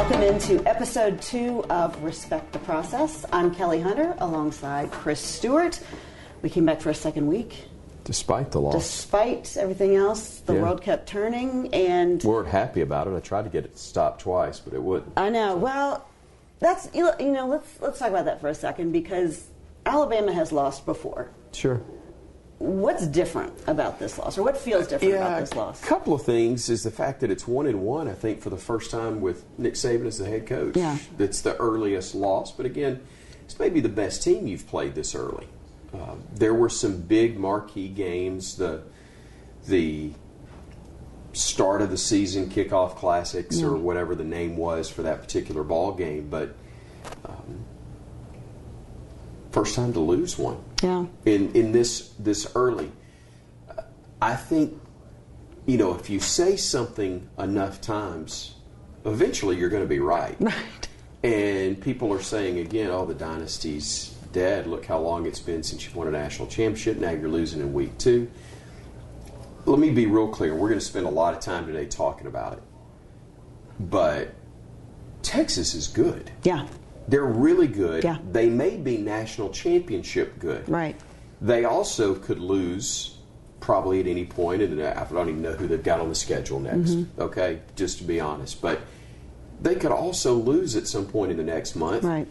Welcome into episode two of Respect the Process. I'm Kelly Hunter alongside Chris Stewart. We came back for a second week. Despite the loss. Despite everything else, the Yeah. world kept turning, and we weren't happy about it. I tried to get it stopped twice, but it wouldn't. I know. Well, that's you know. Let's let's talk about that for a second because Alabama has lost before. Sure. What's different about this loss, or what feels different about this loss? a couple of things is the fact that it's one and one. I think for the first time with Nick Saban as the head coach. Yeah. That's the earliest loss, but again, it's maybe the best team you've played this early. Uh, there were some big marquee games. The the start of the season kickoff classics or whatever the name was for that particular ball game, but um, first time to lose one Yeah. in in this this early. I think you know if you say something enough times, eventually you're going to be right. Right. And people are saying again, "Oh, the dynasty's dead. Look how long it's been since you've won a national championship. Now you're losing in week two. Let me be real clear. We're going to spend a lot of time today talking about it, but Texas is good. Yeah. They're really good. Yeah. They may be national championship good. Right. They also could lose probably at any point, and I don't even know who they've got on the schedule next. Mm-hmm. Okay, just to be honest, but they could also lose at some point in the next month, Right.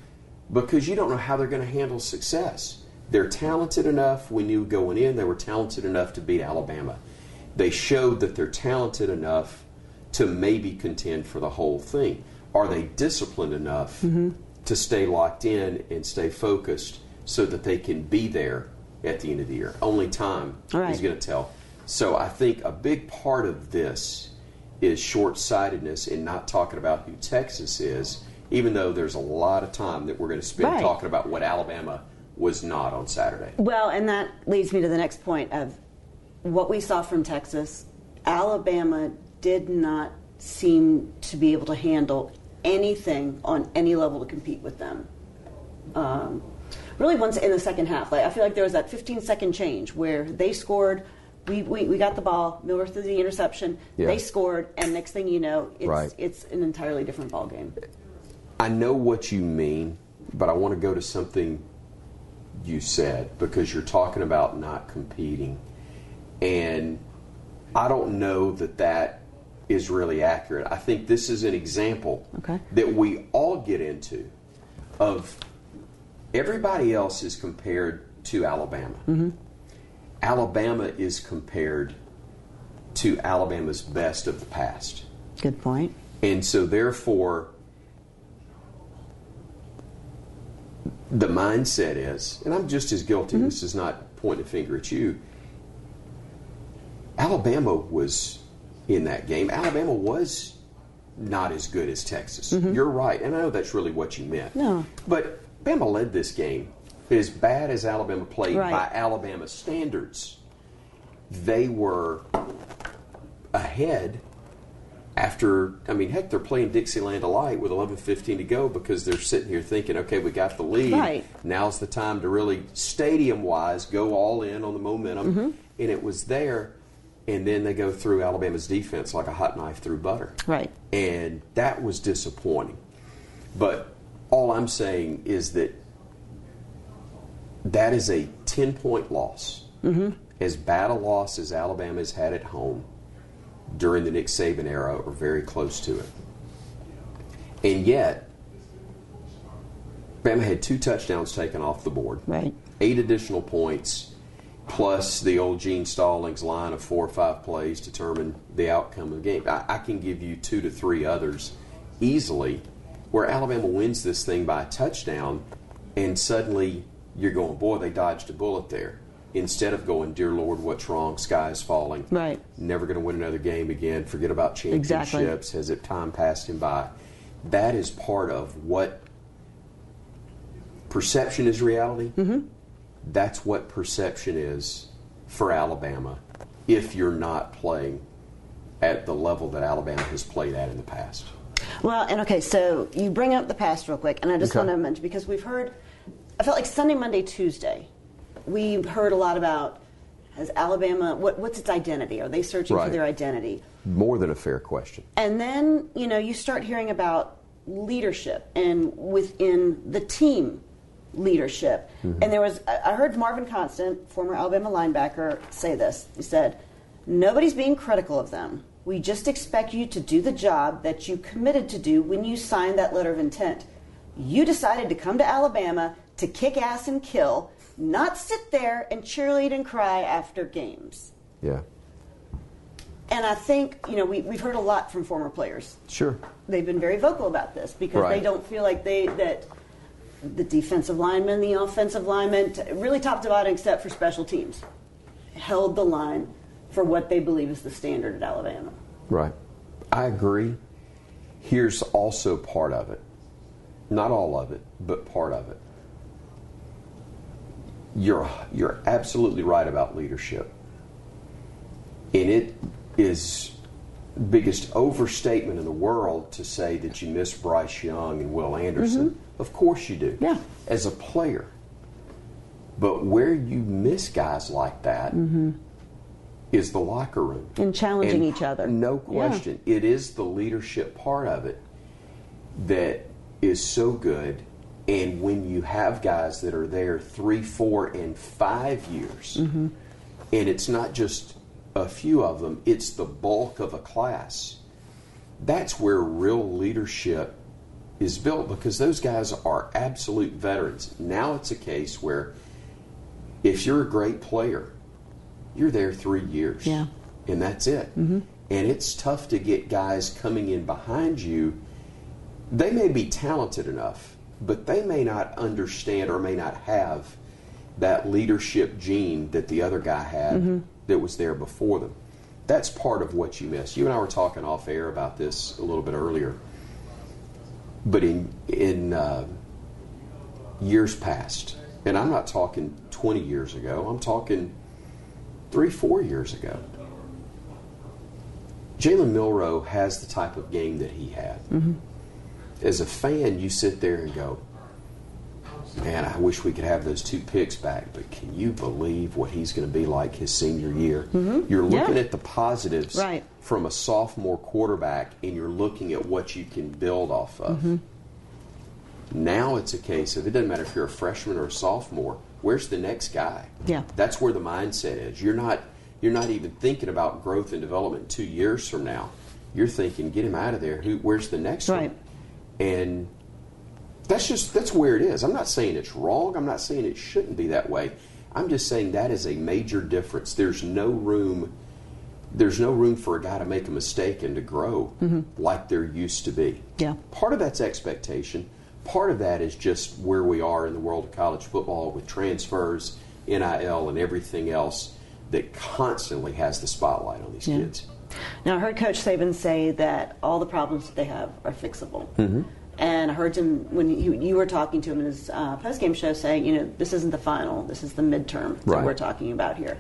Because you don't know how they're going to handle success. They're talented enough. We knew going in they were talented enough to beat Alabama. They showed that they're talented enough to maybe contend for the whole thing. Are they disciplined enough Mm-hmm. To stay locked in and stay focused so that they can be there at the end of the year? Only time right. is going to tell. So I think a big part of this is short sightedness in not talking about who Texas is, even though there's a lot of time that we're going to spend Right. talking about what Alabama was not on Saturday. Well, and that leads me to the next point of what we saw from Texas. Alabama did not seem to be able to handle anything on any level to compete with them. Um, really, once in the second half, like I feel like there was that 15 second change where they scored. We, we, we got the ball. Miller threw the interception. Yeah. They scored, and next thing you know, it's Right. it's an entirely different ball game. I know what you mean, but I want to go to something you said because you're talking about not competing. And I don't know that that is really accurate. I think this is an example Okay. that we all get into of everybody else is compared to Alabama. Mm-hmm. Alabama is compared to Alabama's best of the past. Good point. And so, therefore, the mindset is, and I'm just as guilty, mm-hmm. this is not pointing a finger at you. Alabama was in that game. Alabama was not as good as Texas. You're right. And I know that's really what you meant. No. But Bama led this game. As bad as Alabama played Right. by Alabama standards, they were ahead after I mean, heck, they're playing Dixieland Delight with 11:15 to go because they're sitting here thinking, okay, we got the lead. Right. Now's the time to really stadium-wise go all in on the momentum, Mm-hmm. and it was there. And then they go through Alabama's defense like a hot knife through butter. Right. And that was disappointing. But all I'm saying is that that is a 10 point loss. Mm-hmm. As bad a loss as Alabama's had at home during the Nick Saban era, or very close to it. And yet, Bama had two touchdowns taken off the board, Right. eight additional points, plus the old Gene Stallings line of four or five plays determine the outcome of the game. I, I can give you two to three others easily where Alabama wins this thing by a touchdown, and suddenly you're going, boy, they dodged a bullet there. Instead of going, dear Lord, what's wrong? Sky is falling. Right. Never going to win another game again. Forget about championships. Exactly. Has it time passed him by? That is part of what perception is reality. Mm-hmm. That's what perception is for Alabama if you're not playing at the level that Alabama has played at in the past. Well, and okay, so you bring up the past real quick, and I just Okay. want to mention because we've heard, I felt like Sunday, Monday, Tuesday, we heard a lot about has Alabama, what, what's its identity? Are they searching for their identity? More than a fair question. And then, you know, you start hearing about leadership and within the team leadership. Mm-hmm. And there was, I heard Marvin Constant, former Alabama linebacker, say this. He said, Nobody's being critical of them. We just expect you to do the job that you committed to do when you signed that letter of intent. You decided to come to Alabama to kick ass and kill, not sit there and cheerlead and cry after games. Yeah. And I think, you know, we, we've heard a lot from former players. Sure. They've been very vocal about this because Right. they don't feel like they that the defensive linemen, the offensive linemen, really top to bottom except for special teams, held the line for what they believe is the standard at Alabama. Right. I agree. Here's also part of it. Not all of it, but part of it. You're you're absolutely right about leadership. And it is biggest overstatement in the world to say that you miss Bryce Young and Will Anderson. Of course you do. Yeah. As a player. But where you miss guys like that is the locker room. And challenging And each other. No Yeah. question. It is the leadership part of it that is so good. And when you have guys that are there three, four, and five years, Mm-hmm. and it's not just a few of them, it's the bulk of a class, that's where real leadership is built because those guys are absolute veterans. Now it's a case where if you're a great player, you're there three years. Yeah. And that's it. Mm-hmm. And it's tough to get guys coming in behind you. They may be talented enough, but they may not understand or may not have that leadership gene that the other guy had mm-hmm. That was there before them. That's part of what you miss. You and I were talking off air about this a little bit earlier. But in in uh, years past, and I'm not talking 20 years ago. I'm talking three, four years ago. Jalen Milroe has the type of game that he had. As a fan, you sit there and go, Man, I wish we could have those two picks back, but can you believe what he's going to be like his senior year? Mm-hmm. You're looking Yeah. at the positives Right. from a sophomore quarterback, and you're looking at what you can build off of. Mm-hmm. Now it's a case of it doesn't matter if you're a freshman or a sophomore. Where's the next guy? Yeah. That's where the mindset is. You're not you're not even thinking about growth and development two years from now. You're thinking, get him out of there. Who? Where's the next Right. one? And that's just that's where it is. I'm not saying it's wrong. I'm not saying it shouldn't be that way. I'm just saying that is a major difference. There's no room there's no room for a guy to make a mistake and to grow like there used to be. Yeah. Part of that's expectation. Part of that is just where we are in the world of college football with transfers, NIL, and everything else that constantly has the spotlight on these Yeah. kids. Now, I heard Coach Saban say that all the problems that they have are fixable. Mm-hmm. And I heard him when you, you were talking to him in his uh, postgame show saying, you know, this isn't the final, this is the midterm that Right. we're talking about here.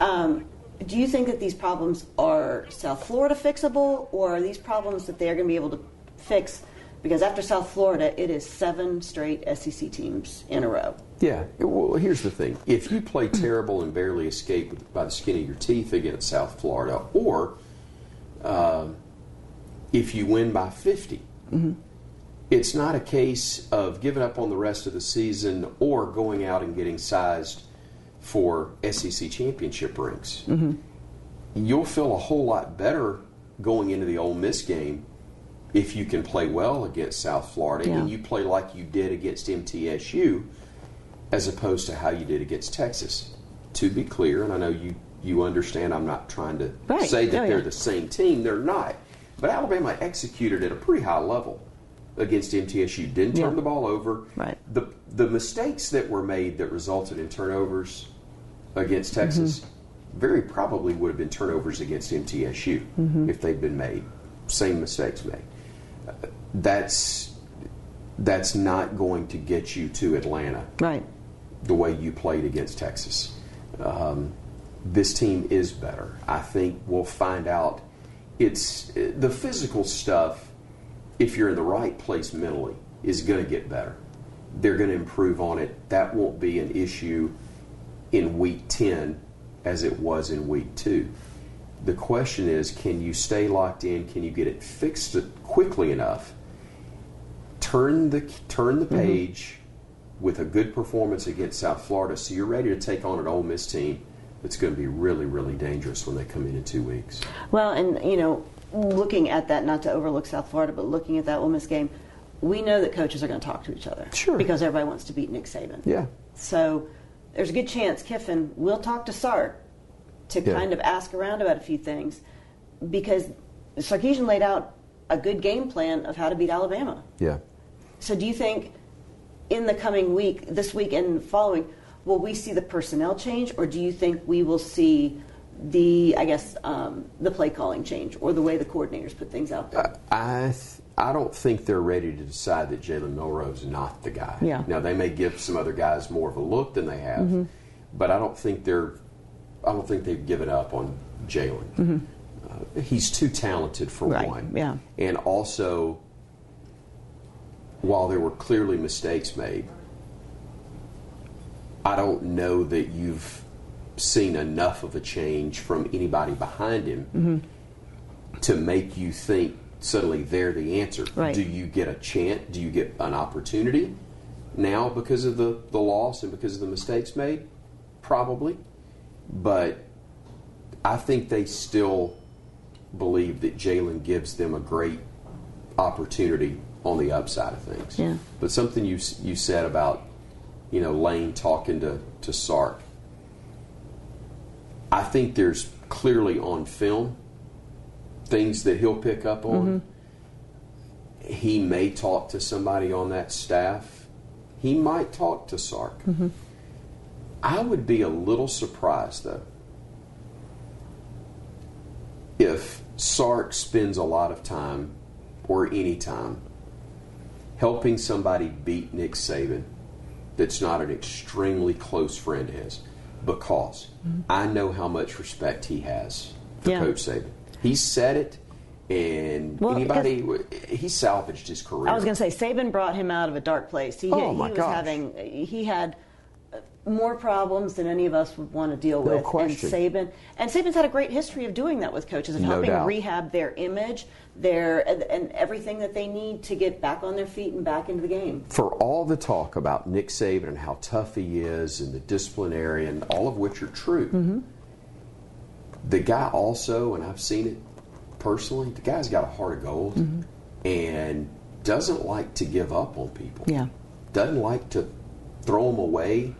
Um, do you think that these problems are South Florida fixable, or are these problems that they are going to be able to fix? Because after South Florida, it is seven straight SEC teams in a row. Yeah. Well, here's the thing: if you play terrible and barely escape by the skin of your teeth against South Florida, or um if you win by 50, it's not a case of giving up on the rest of the season or going out and getting sized for SEC championship rings. Mm-hmm. You'll feel a whole lot better going into the Ole Miss game if you can play well against South Florida Yeah. and you play like you did against MTSU as opposed to how you did against Texas. To be clear, and I know you you understand I'm not trying to Right. say that Oh, they're yeah. the same team. They're not. But Alabama executed at a pretty high level against MTSU. Didn't turn Yeah. the ball over. Right. The the mistakes that were made that resulted in turnovers against Texas Mm-hmm. very probably would have been turnovers against MTSU Mm-hmm. if they'd been made. Same mistakes made. Uh, That's that's not going to get you to Atlanta Right. the way you played against Texas. Um, this team is better. I think we'll find out. It's the physical stuff. If you're in the right place mentally, is going to get better. They're going to improve on it. That won't be an issue in week ten as it was in week two. The question is, can you stay locked in? Can you get it fixed quickly enough turn the turn the mm-hmm. page with a good performance against South Florida, so you're ready to take on an Ole Miss team that's going to be really, really dangerous when they come in in two weeks. Well, and you know, looking at that, not to overlook South Florida, but looking at that Ole Miss game, we know that coaches are going to talk to each other. Sure. Because everybody wants to beat Nick Saban. Yeah. So there's a good chance Kiffin will talk to Sark to Yeah. kind of ask around about a few things because Sarkisian laid out a good game plan of how to beat Alabama. Yeah. So do you think in the coming week, this week and following, will we see the personnel change, or do you think we will see the, I guess, um, the play calling change, or the way the coordinators put things out there? I th- I don't think they're ready to decide that Jalen Milroe's not the guy. Yeah. Now they may give some other guys more of a look than they have, but I don't think they're. I don't think they've given up on Jalen. Uh, he's too talented for Right, one. yeah. And also, while there were clearly mistakes made, I don't know that you've seen enough of a change from anybody behind him Mm-hmm. to make you think suddenly they're the answer. Right. Do you get a chance? Do you get an opportunity now because of the, the loss and because of the mistakes made? Probably. But I think they still believe that Jalen gives them a great opportunity on the upside of things. Yeah. But something you you said about you know Lane talking to to Sark. I think there's clearly on film things that he'll pick up on. Mm-hmm. He may talk to somebody on that staff. He might talk to Sark. Mm-hmm. I would be a little surprised though if Sark spends a lot of time or any time helping somebody beat Nick Saban that's not an extremely close friend of his because I know how much respect he has for Yeah. Coach Saban. He said it, and Well, anybody, he salvaged his career. I was going to say Saban brought him out of a dark place. He, Oh, he my was gosh. having he had more problems than any of us would want to deal No with. question. And Saban and Saban's had a great history of doing that with coaches of No helping doubt. rehab their image, their and, and everything that they need to get back on their feet and back into the game. for all the talk about Nick Saban and how tough he is and the disciplinarian, all of which are true, mm-hmm. the guy also, and I've seen it personally, the guy's got a heart of gold mm-hmm. and doesn't like to give up on people. Yeah. Doesn't like to throw them away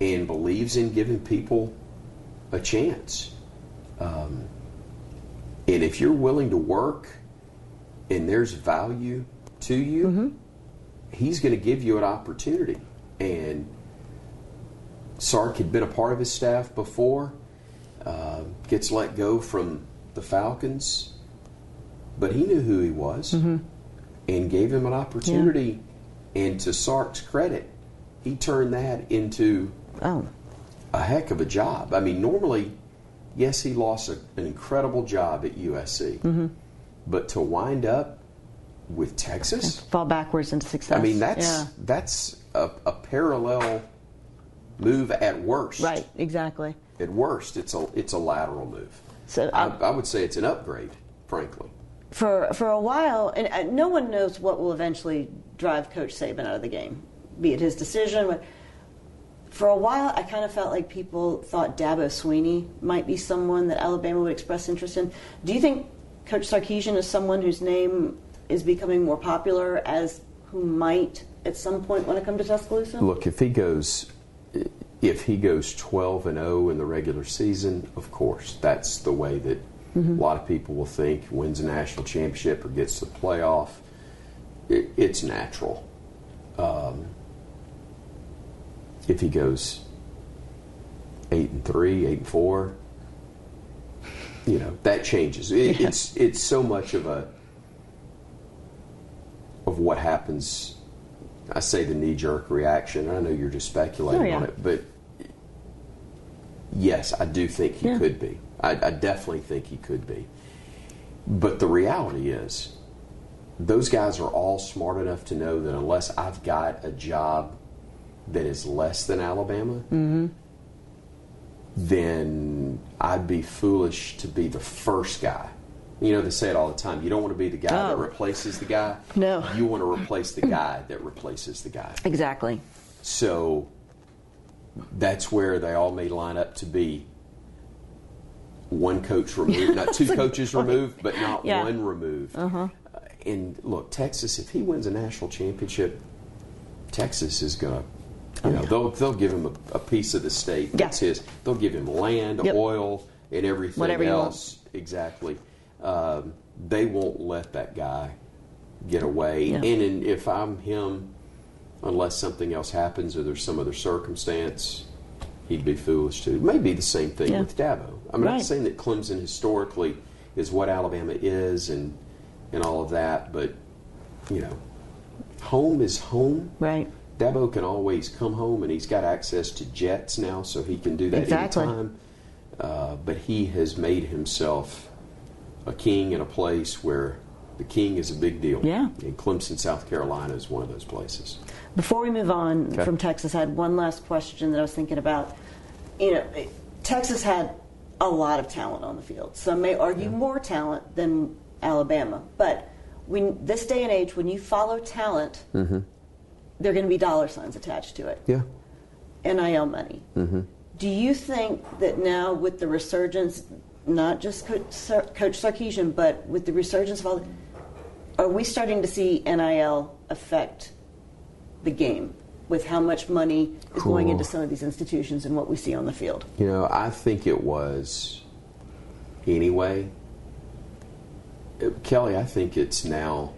and believes in giving people a chance. Um, and if you're willing to work and there's value to you, he's going to give you an opportunity. And Sark had been a part of his staff before, uh, gets let go from the Falcons, but he knew who he was and gave him an opportunity. And to Sark's credit, he turned that into Oh, a heck of a job. I mean, normally, yes, he lost a, an incredible job at USC, but to wind up with Texas, fall backwards into success. I mean, that's yeah. that's a, a parallel move at worst. right, exactly. At worst, it's a it's a lateral move. So I, um, I would say it's an upgrade, frankly. for for a while, and uh, no one knows what will eventually drive Coach Saban out of the game, be it his decision. For a while, I kind of felt like people thought Dabo Swinney might be someone that Alabama would express interest in. Do you think Coach Sarkisian is someone whose name is becoming more popular as who might at some point want to come to Tuscaloosa? Look, if he goes, if he goes twelve and zero in the regular season, of course, that's the way that a lot of people will think. Wins a national championship or gets the playoff, it, it's natural. Um, if he goes eight and three, eight and four, you know that changes. It, Yeah. It's it's so much of a of what happens. I say the knee jerk reaction. I know you're just speculating Oh, yeah. on it, but yes, I do think he Yeah. could be. I, I definitely think he could be. But the reality is, those guys are all smart enough to know that unless I've got a job that is less than Alabama, then I'd be foolish to be the first guy You know, they say it all the time. You don't want to be the guy that Oh. replaces the guy. No. You want to replace the guy that replaces the guy. Exactly. So that's where they all may line up to be one coach removed, not two coaches removed, but not Yeah. one removed. Uh-huh. And look, Texas, if he wins a national championship, Texas is going to, you know, they'll, they'll give him a, a piece of the state Yeah. that's his. They'll give him land, Yep. oil, and everything Whatever else. Exactly. Um, they won't let that guy get away. Yeah. And in, if I'm him, unless something else happens or there's some other circumstance, he'd be foolish to. Maybe the same thing Yeah. with Dabo. I'm not Right. saying that Clemson historically is what Alabama is and and all of that, but you know, home is home. Right. Dabo can always come home, and he's got access to jets now, so he can do that Exactly. anytime. Uh, but he has made himself a king in a place where the king is a big deal. Yeah. And Clemson, South Carolina is one of those places. Before we move on Okay. from Texas, I had one last question that I was thinking about. You know, Texas had a lot of talent on the field. Some may argue more talent than Alabama, but when this day and age, when you follow talent, Mm-hmm. There are going to be dollar signs attached to it. Yeah. NIL money. Mm-hmm. Do you think that now with the resurgence, not just Coach, Sar- Coach Sarkisian, but with the resurgence of all, the- are we starting to see NIL affect the game with how much money is going into some of these institutions and what we see on the field? You know, I think it was anyway. Kelly, I think it's now.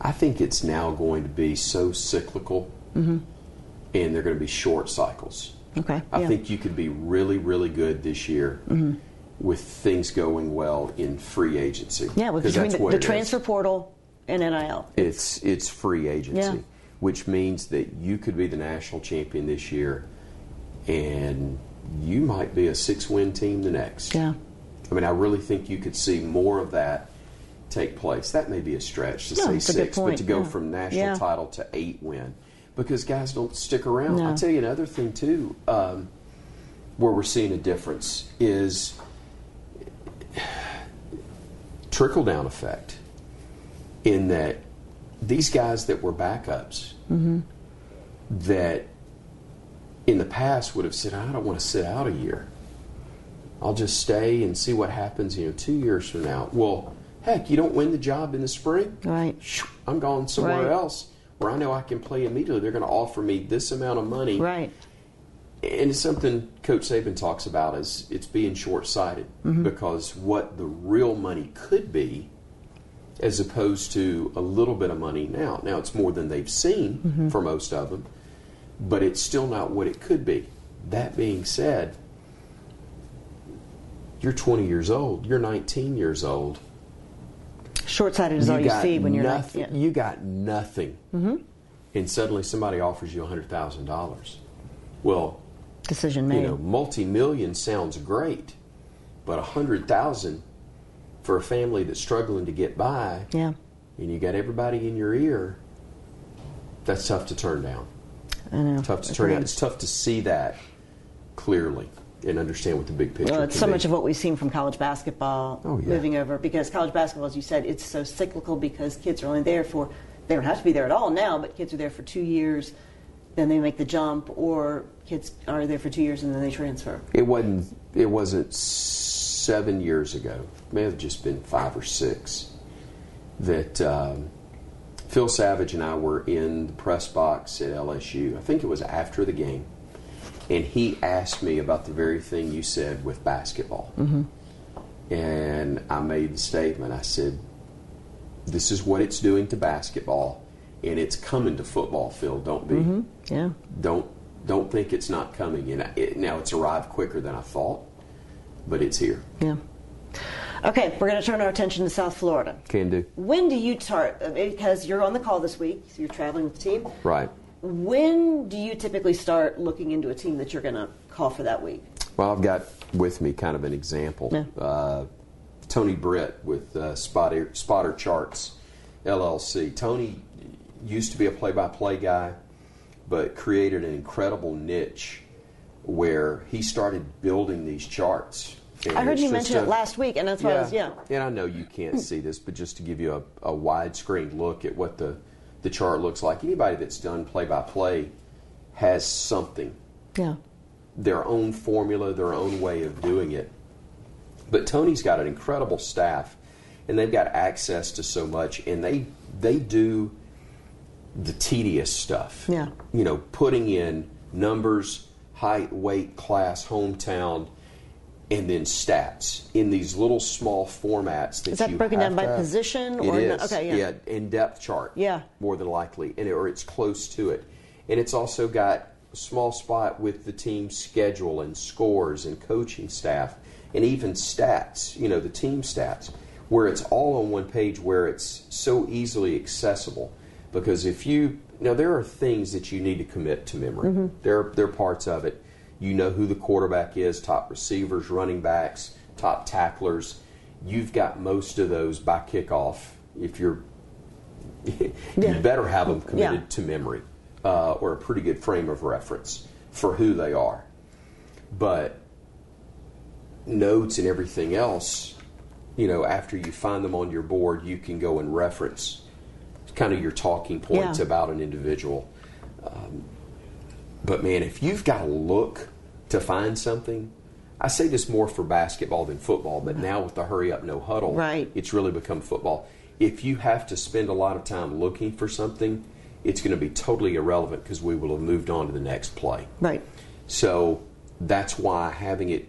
I think it's now going to be so cyclical, mm-hmm. and they're going to be short cycles. Okay. I Yeah. think you could be really, really good this year mm-hmm. with things going well in free agency. Yeah, 'Cause between the, the it is. transfer portal. And NIL. It's it's free agency, Yeah. which means that you could be the national champion this year, and you might be a six-win team the next. Yeah. I mean, I really think you could see more of that take place. That may be a stretch to No, say it's a good six, but to go yeah. from national Yeah. title to eight win, because guys don't stick around. No. I'll tell you another thing too, um, where we're seeing a difference is trickle down effect. In that these guys that were backups Mm-hmm. that in the past would have said, I don't want to sit out a year. I'll just stay and see what happens, you know, two years from now. Well, heck, you don't win the job in the spring. Right. I'm going somewhere Right. else where I know I can play immediately. They're going to offer me this amount of money. Right. And it's something Coach Saban talks about is it's being short sighted Mm-hmm. because what the real money could be as opposed to a little bit of money now. Now it's more than they've seen Mm-hmm. for most of them, but it's still not what it could be. That being said, you're 20 years old, you're 19 years old. Short sighted is all you see when you're like, yeah. you got nothing, mm-hmm. and suddenly somebody offers you $100,000. Well, Decision made. you know, multi-million sounds great, but a hundred thousand for a family that's struggling to get by, yeah. and you got everybody in your ear. That's tough to turn down. I know. Tough to turn down. It's tough to see that clearly and understand what the big picture. Is. Well, it's so be. much of what we've seen from college basketball Oh, yeah. moving over because college basketball, as you said, it's so cyclical because kids are only there for, they don't have to be there at all now, but kids are there for two years, then they make the jump, or kids are there for two years and then they transfer. It wasn't. It wasn't seven years ago. It may have just been five or six. That um, Phil Savage and I were in the press box at LSU. I think it was after the game, and he asked me about the very thing you said with basketball. Mm-hmm. And I made the statement. I said, "This is what it's doing to basketball, and it's coming to football." Phil, don't be mm-hmm. Yeah. don't don't think it's not coming. And it, now it's arrived quicker than I thought, but it's here. Yeah. Okay, we're going to turn our attention to South Florida. Can do. When do you start? Uh, because you're on the call this week, so you're traveling with the team. Right. When do you typically start looking into a team that you're going to call for that week? Well, I've got with me kind of an example. Yeah. Uh, Tony Britt with uh, Spotter, Spotter Charts LLC. Tony used to be a play-by-play guy, but created an incredible niche where he started building these charts And I heard you mention a- it last week, and that's why I was yeah. And I know you can't see this, but just to give you a, a widescreen look at what the, the chart looks like, anybody that's done play by play has something, Yeah. their own formula, their own way of doing it. But Tony's got an incredible staff, and they've got access to so much, and they they do the tedious stuff. Yeah. You know, putting in numbers, height, weight, class, hometown, and then stats in these little small formats that Is that broken down by to- position It or is. no- okay, yeah. in depth chart. Yeah. more than likely, and or it's close to it, and it's also got a small spot with the team schedule and scores and coaching staff and even stats. You know, the team stats, where it's all on one page, where it's so easily accessible. Because if you now there are things that you need to commit to memory. Mm-hmm. There there are parts of it. You know who the quarterback is, top receivers, running backs, top tacklers. You've got most of those by kickoff. If you're you Yeah. better have them committed Yeah. to memory uh, or a pretty good frame of reference for who they are. But notes and everything else, you know, after you find them on your board, you can go and reference kind of your talking points Yeah. about an individual. Um, but man, if you've got to look to find something, I say this more for basketball than football, but now with the hurry up, no huddle, Right. it's really become football. If you have to spend a lot of time looking for something, it's going to be totally irrelevant because we will have moved on to the next play. Right. So that's why having it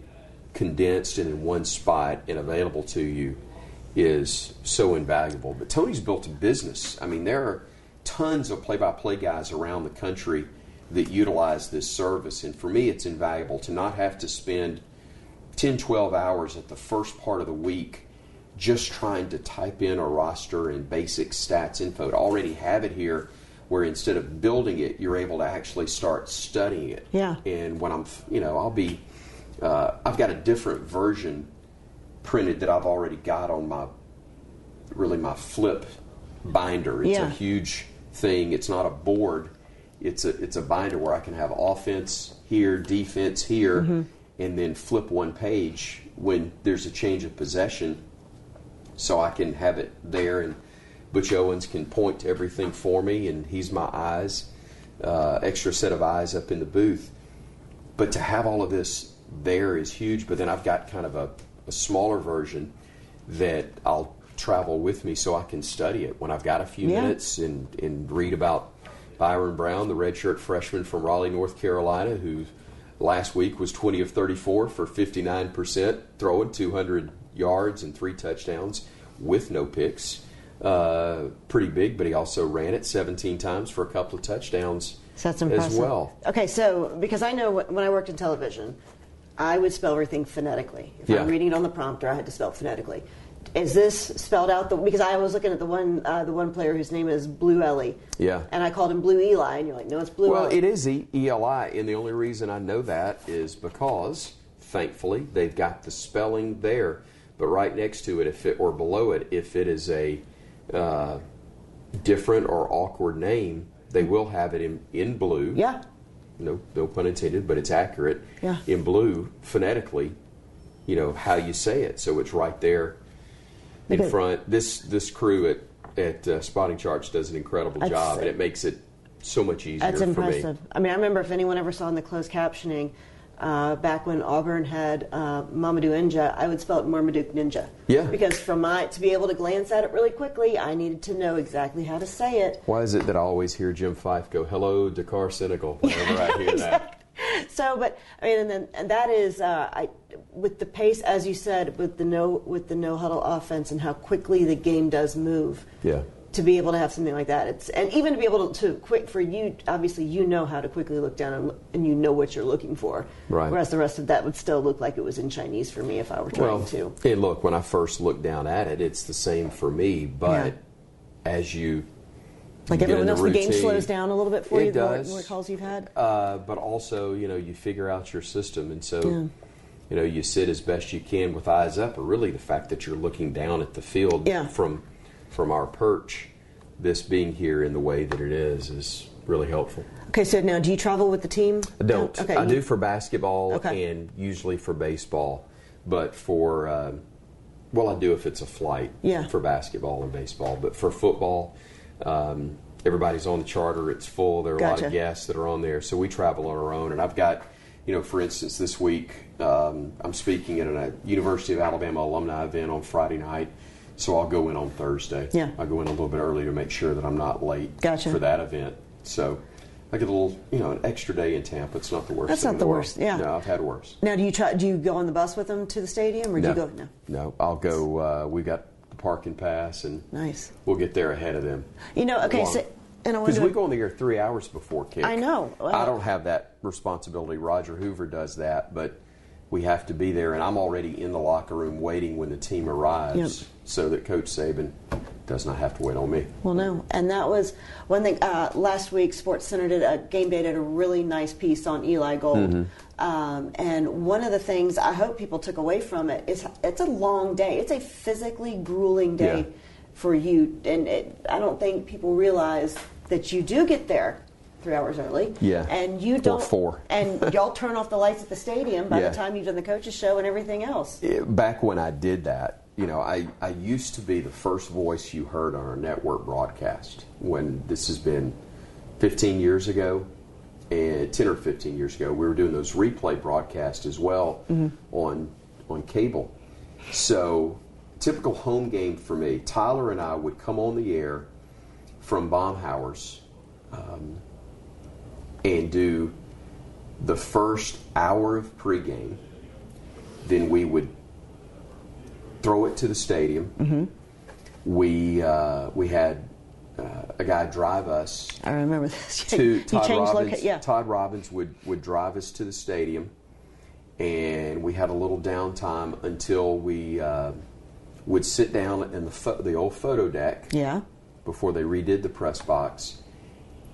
condensed and in one spot and available to you is so invaluable. But Tony's built a business. I mean, there are tons of play by play guys around the country that utilize this service. And for me, it's invaluable to not have to spend 10, 12 hours at the first part of the week just trying to type in a roster and basic stats info to already have it here where instead of building it you're able to actually start studying it Yeah. and when i'm you know i'll be uh, i've got a different version printed that i've already got on my really my flip binder it's Yeah. a huge thing it's not a board it's a it's a binder where i can have offense here defense here Mm-hmm. and then flip one page when there's a change of possession so I can have it there, and Butch Owens can point to everything for me, and he's my eyes, uh, extra set of eyes up in the booth. But to have all of this there is huge. But then I've got kind of a, a smaller version that I'll travel with me so I can study it when I've got a few Yeah. minutes and, and read about Byrum Brown, the redshirt freshman from Raleigh, North Carolina, who last week was 20 of 34 for 59%, throwing 200 yards and three touchdowns with no picks. Uh, pretty big, but he also ran it 17 times for a couple of touchdowns So that's impressive. as well. Okay, so because I know when I worked in television, I would spell everything phonetically. If Yeah. I'm reading it on the prompter, I had to spell it phonetically. Is this spelled out? The, because I was looking at the one uh, the one player whose name is Blue Ellie. Yeah. And I called him Blue Eli, and you're like, no, it's Blue Eli. Well, Ellie. it is e- ELI, and the only reason I know that is because, thankfully, they've got the spelling there. But right next to it, if it or below it, if it is a uh, different or awkward name, they will have it in, in blue. Yeah. No, no pun intended, but it's accurate. Yeah. In blue, phonetically, you know how you say it, so it's right there in Okay. front. This this crew at at uh, Spotting Charts does an incredible That's- job, and it makes it so much easier That's for impressive. me. I mean, I remember if anyone ever saw in the closed captioning uh, back when Auburn had uh, Mamadou Ninja, I would spell it Marmaduke Ninja. Yeah. Because for my to be able to glance at it really quickly, I needed to know exactly how to say it. Why is it that I always hear Jim Fyffe go, "Hello, Dakar Senegal" whenever I hear that? So, but I mean, and then and that is uh, I with the pace, as you said, with the no with the no huddle offense and how quickly the game does move. Yeah. To be able to have something like that, it's and even to be able to, to quick for you. Obviously, you know how to quickly look down and, and you know what you're looking for. Right. Whereas the rest of that would still look like it was in Chinese for me if I were trying Well, to. and look, when I first looked down at it, it's the same for me. But as you Like everyone else, the game slows down a little bit for It you. Does. the more calls you've had. Uh, but also, you know, you figure out your system, and so Yeah. you know you sit as best you can with eyes up. Or really, the fact that you're looking down at the field Yeah. from from our perch, this being here in the way that it is, is really helpful. Okay, so now do you travel with the team? I don't. Okay, I you- do for basketball Okay. and usually for baseball. But for uh, well, I do if it's a flight Yeah. for basketball and baseball. But for football, um, everybody's on the charter. It's full. There are a lot of guests that are on there, so we travel on our own. And I've got, you know, for instance, this week um, I'm speaking at a University of Alabama alumni event on Friday night. So I'll go in on Thursday. Yeah. I'll go in a little bit early to make sure that I'm not late Gotcha. for that event. So I get a little, you know, an extra day in Tampa. It's not the worst. That's not the worst, yeah. No, I've had worse. Now, do you try? Do you go on the bus with them to the stadium, or do you go? No. No, I'll go. Uh, we got the parking pass, and Nice. we'll get there ahead of them. You know, okay, so and I Because we go on the air three hours before kick. I know. Well- I don't have that responsibility. Roger Hoover does that, but we have to be there, and I'm already in the locker room waiting when the team arrives, Yep. so that Coach Saban does not have to wait on me. Well, no, and that was one thing. Uh, last week, Sports Center did a game day did a really nice piece on Eli Gold, Mm-hmm. Um, and one of the things I hope people took away from it is it's a long day. It's a physically grueling day Yeah. for you, and it, I don't think people realize that you do get there three hours early. Yeah. and you don't four. and y'all turn off the lights at the stadium by Yeah. the time you've done the coaches show and everything else. It- back when I did that, you know, I, I used to be the first voice you heard on our network broadcast when this has been 15 years ago and 10 or 15 years ago. We were doing those replay broadcasts as well on on cable. So, typical home game for me, Tyler and I would come on the air from Baumhower's um, and do the first hour of pregame. Then we would throw it to the stadium. We uh, we had uh, a guy drive us I remember this. to Todd Robbins. loca- yeah. Todd Robbins would, would drive us to the stadium, and we had a little downtime until we uh, would sit down in the pho- the old photo deck Yeah. before they redid the press box,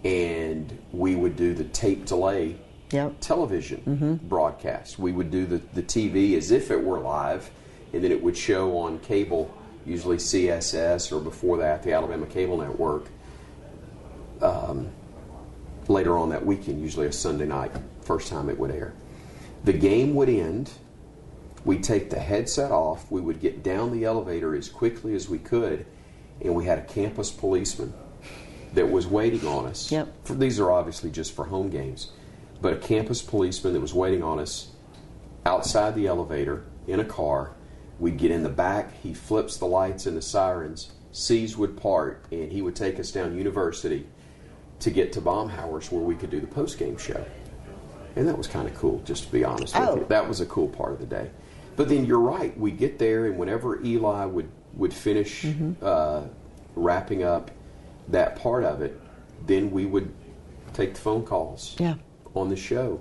and we would do the tape delay Yep. television broadcast. We would do the, the TV as if it were live, and then it would show on cable, usually CSS or before that, the Alabama Cable Network, um, later on that weekend, usually a Sunday night, first time it would air. The game would end. We'd take the headset off. We would get down the elevator as quickly as we could, and we had a campus policeman that was waiting on us. Yep. For, these are obviously just for home games, but a campus policeman that was waiting on us outside the elevator in a car. We'd get in the back. He flips the lights and the sirens. Seas would part, and he would take us down University to get to Baumhauer's where we could do the post game show. And that was kind of cool, just to be honest Oh. with you. That was a cool part of the day. But then you're right. We get there, and whenever Eli would would finish uh, wrapping up that part of it, then we would take the phone calls Yeah. on the show.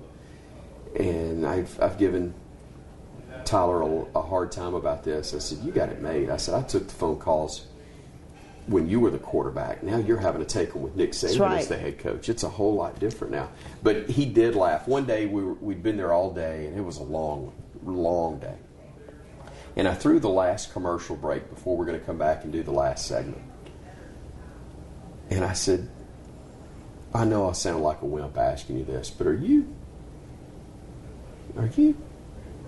And I've I've given Tyler a, a hard time about this. I said, "You got it made." I said, "I took the phone calls." When you were the quarterback, now you're having to take them with Nick Saban right. as the head coach. It's a whole lot different now. But he did laugh. One day we were, we'd been there all day, and it was a long, long day. And I threw the last commercial break before we're going to come back and do the last segment. And I said, I know I sound like a wimp asking you this, but are you are you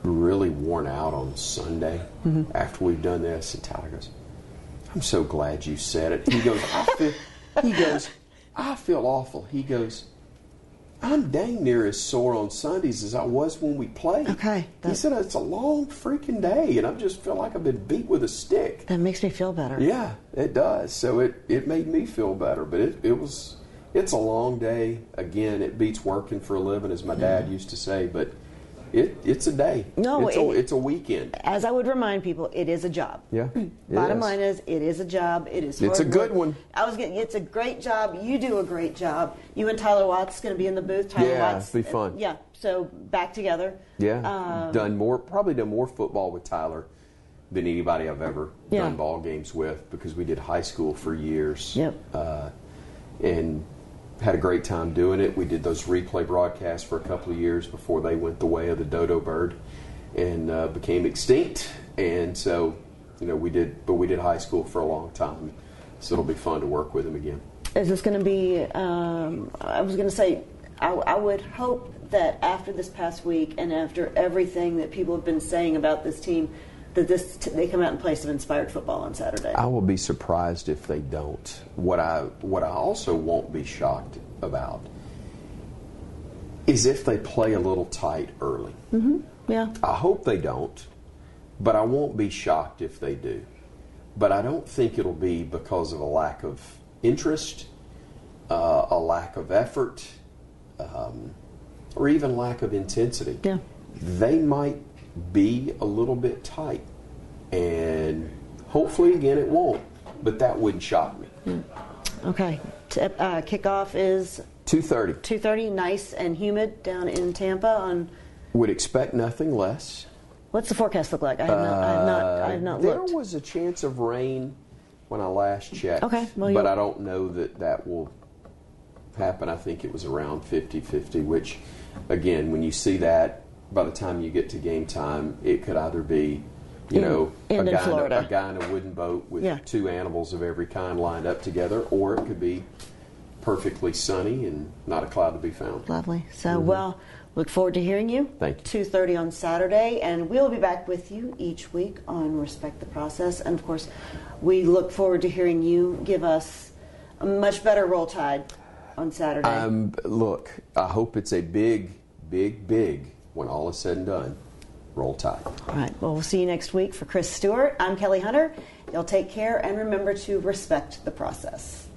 really worn out on Sunday mm-hmm. after we've done this? And Tyler goes, I'm so glad you said it. He goes, I feel he goes, I feel awful. He goes, I'm dang near as sore on Sundays as I was when we played. Okay, He said it's a long freaking day and I just feel like I've been beat with a stick. That makes me feel better. Yeah, it does. So it, it made me feel better, but it, it was it's a long day. Again, it beats working for a living, as my dad used to say. But it it's a day. No, it's, a, it's a weekend. As I would remind people, it is a job. Yeah, Bottom is. line is, it is a job. It is. It's a good work. one. I was getting. It's a great job. You do a great job. You and Tyler Watts going to be in the booth. Tyler Yeah, Watts. be fun. Yeah. So back together. Yeah, Um, done more probably done more football with Tyler than anybody I've ever Yeah. done ball games with because we did high school for years. Yep. Uh, and had a great time doing it. We did those replay broadcasts for a couple of years before they went the way of the dodo bird and uh, became extinct. And so, you know, we did, but we did high school for a long time. So it'll be fun to work with him again. Is this going to be? Um, I was going to say, I, I would hope that after this past week and after everything that people have been saying about this team, that this t- they come out and play some inspired football on Saturday. I will be surprised if they don't. What I what I also won't be shocked about is if they play a little tight early. Mm-hmm. Yeah. I hope they don't, but I won't be shocked if they do. But I don't think it'll be because of a lack of interest, uh, a lack of effort, um, or even lack of intensity. Yeah. They might be a little bit tight, and hopefully, again, it won't. But that wouldn't shock me. Okay. T- uh, kickoff is Two thirty. 2:30. Nice and humid down in Tampa. On Would expect nothing less. what's the forecast look like? I have not. I have not. I have not Uh, there looked. was a chance of rain when I last checked. Okay, well, but I don't know that that will happen. I think it was around 50-50, which, again, when you see that, by the time you get to game time, it could either be, you In- know, a guy, In a, a guy in a wooden boat with Yeah. two animals of every kind lined up together, or it could be perfectly sunny and not a cloud to be found. Lovely. So, well, look forward to hearing you. Mm-hmm. Thank you. 2.30 on Saturday, and we'll be back with you each week on Respect the Process. And, of course, we look forward to hearing you give us a much better roll tide on Saturday. Um, look, I hope it's a big, big, big, when all is said and done, roll tide. All right. Well, we'll see you next week. For Chris Stewart, I'm Kelly Hunter. Y'all take care, and remember to respect the process.